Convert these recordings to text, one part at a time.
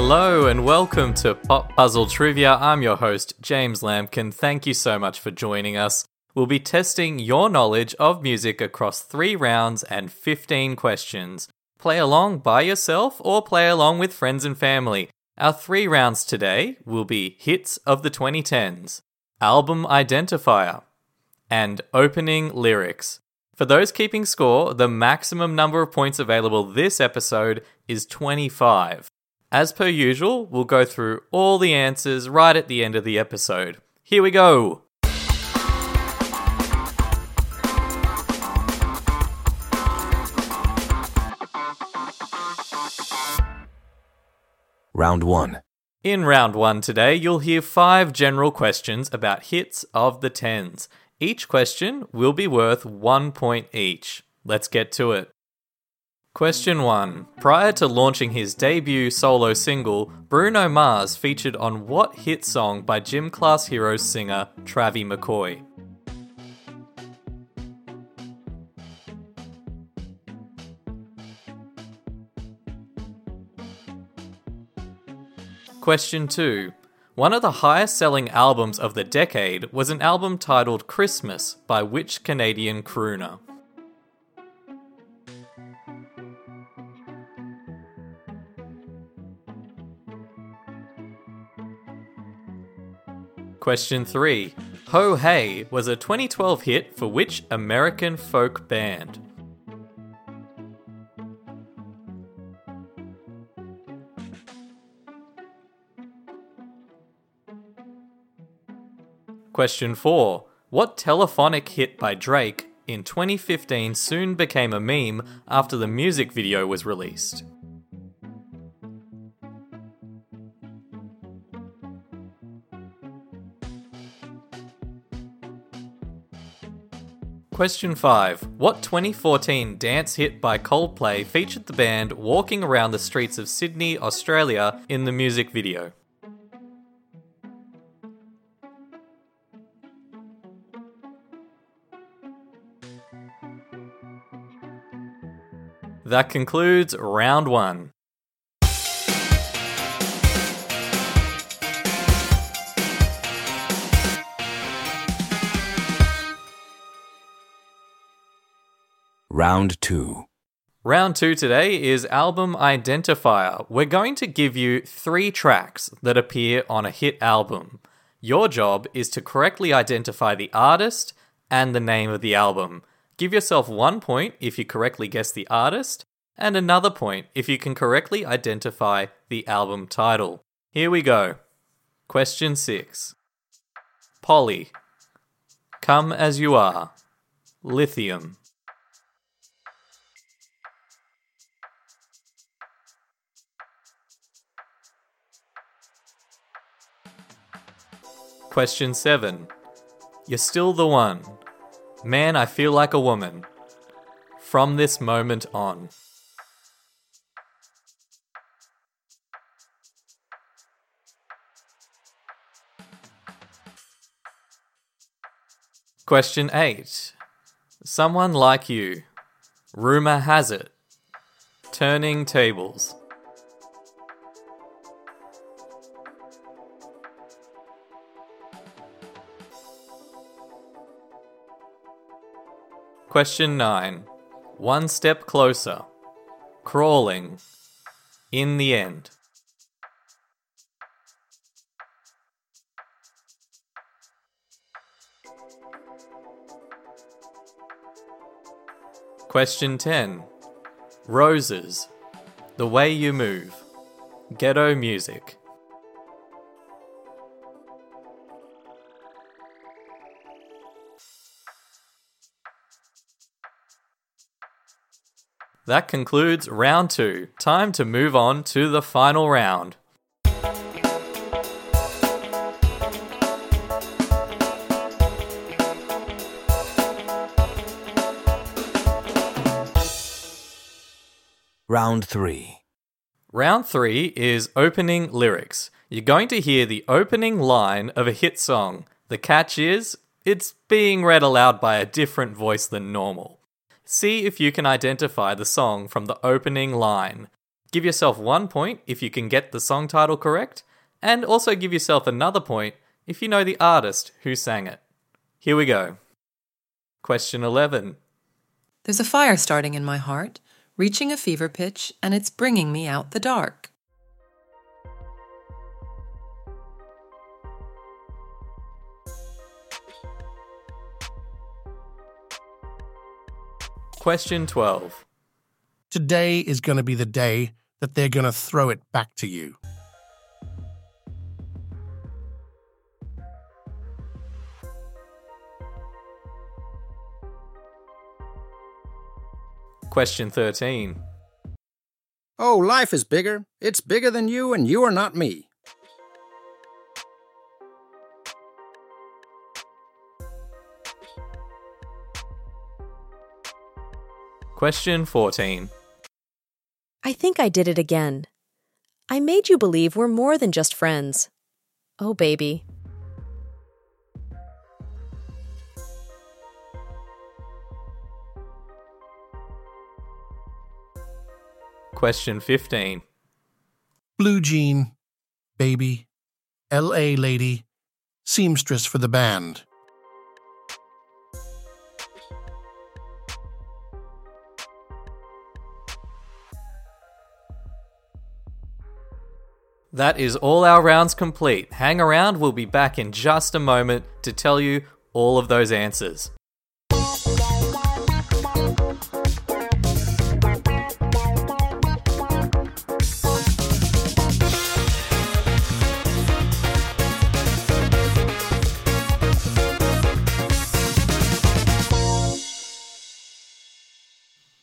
Hello and welcome to Pop Puzzle Trivia. I'm your host, James Lampkin. Thank you so much for joining us. We'll be testing your knowledge of music across three rounds and 15 questions. Play along by yourself or play along with friends and family. Our three rounds today will be Hits of the 2010s, Album Identifier, and Opening Lyrics. For those keeping score, the maximum number of points available this episode is 25. As per usual, we'll go through all the answers right at the end of the episode. Here we go! Round 1. In round one today, you'll hear five general questions about hits of the tens. Each question will be worth one point each. Let's get to it. Question 1. Prior to launching his debut solo single, Bruno Mars featured on what hit song by Gym Class Heroes singer Travie McCoy? Question 2. One of the highest selling albums of the decade was an album titled Christmas by which Canadian crooner? Question 3. Ho Hey was a 2012 hit for which American folk band? Question 4. What telephonic hit by Drake in 2015 soon became a meme after the music video was released? Question 5. What 2014 dance hit by Coldplay featured the band walking around the streets of Sydney, Australia in the music video? That concludes round one. Round 2. Round two today is album identifier. We're going to give you three tracks that appear on a hit album. Your job is to correctly identify the artist and the name of the album. Give yourself one point if you correctly guess the artist, and another point if you can correctly identify the album title. Here we go. Question 6. Polly. Come as you are. Lithium. Question 7. You're still the one. Man, I feel like a woman. From this moment on. Question 8. Someone like you. Rumor has it. Turning tables. Question 9. One step closer. Crawling. In the end. Question 10. Roses. The way you move. Ghetto music. That concludes round two. Time to move on to the final round. Round 3. Round three is opening lyrics. You're going to hear the opening line of a hit song. The catch is, it's being read aloud by a different voice than normal. See if you can identify the song from the opening line. Give yourself one point if you can get the song title correct, and also give yourself another point if you know the artist who sang it. Here we go. Question 11. There's a fire starting in my heart, reaching a fever pitch, and it's bringing me out the dark. Question 12. Today is going to be the day that they're going to throw it back to you. Question 13. Oh, life is bigger. It's bigger than you, and you are not me. Question 14. I think I did it again. I made you believe we're more than just friends. Oh, baby. Question 15. Blue Jean, Baby, L.A. Lady, Seamstress for the band. That is all our rounds complete. Hang around, we'll be back in just a moment to tell you all of those answers.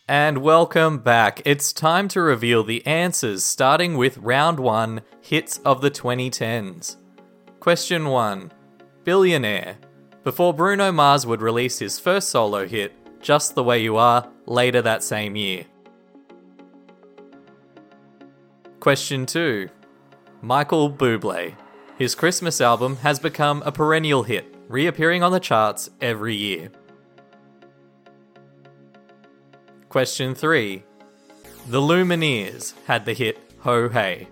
And welcome back. It's time to reveal the answers, starting with round one hits of the 2010s. Question one Billionaire. Before Bruno Mars would release his first solo hit, Just the Way You Are, later that same year. Question 2. Michael Bublé. His Christmas album has become a perennial hit, reappearing on the charts every year. Question 3. The Lumineers had the hit Ho Hey.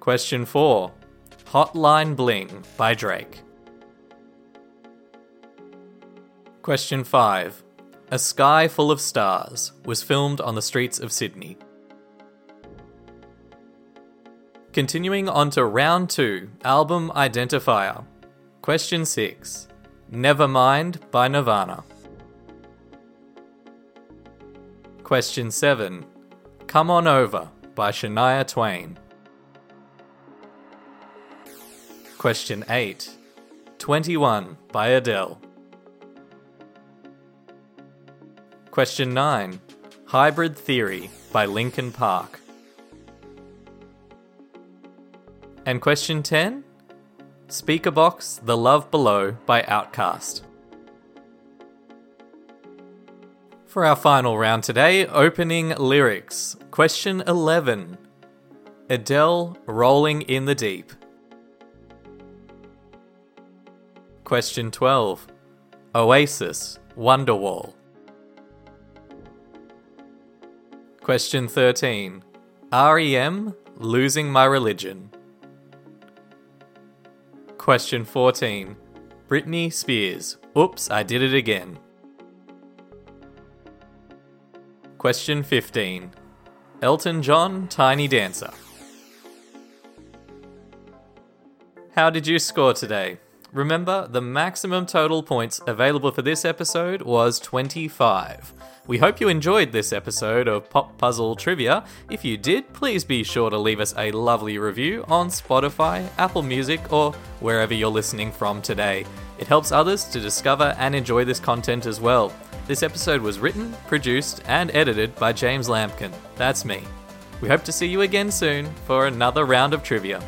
Question 4. Hotline Bling by Drake. Question 5. A Sky Full of Stars was filmed on the streets of Sydney. Continuing on to round 2, album identifier. Question 6. Nevermind by Nirvana. Question 7. Come On Over by Shania Twain. Question 8. 21 by Adele. Question 9. Hybrid Theory by Linkin Park. And question 10. Speakerboxxx The Love Below by Outkast. For our final round today, opening lyrics. Question 11. Adele rolling in the deep. Question 12. Oasis Wonderwall. Question 13. REM Losing My Religion. Question 14. Britney Spears. Oops, I did it again. Question 15. Elton John, Tiny Dancer. How did you score today? Remember, the maximum total points available for this episode was 25. We hope you enjoyed this episode of Pop Puzzle Trivia. If you did, please be sure to leave us a lovely review on Spotify, Apple Music, or wherever you're listening from today. It helps others to discover and enjoy this content as well. This episode was written, produced, and edited by James Lampkin. That's me. We hope to see you again soon for another round of trivia.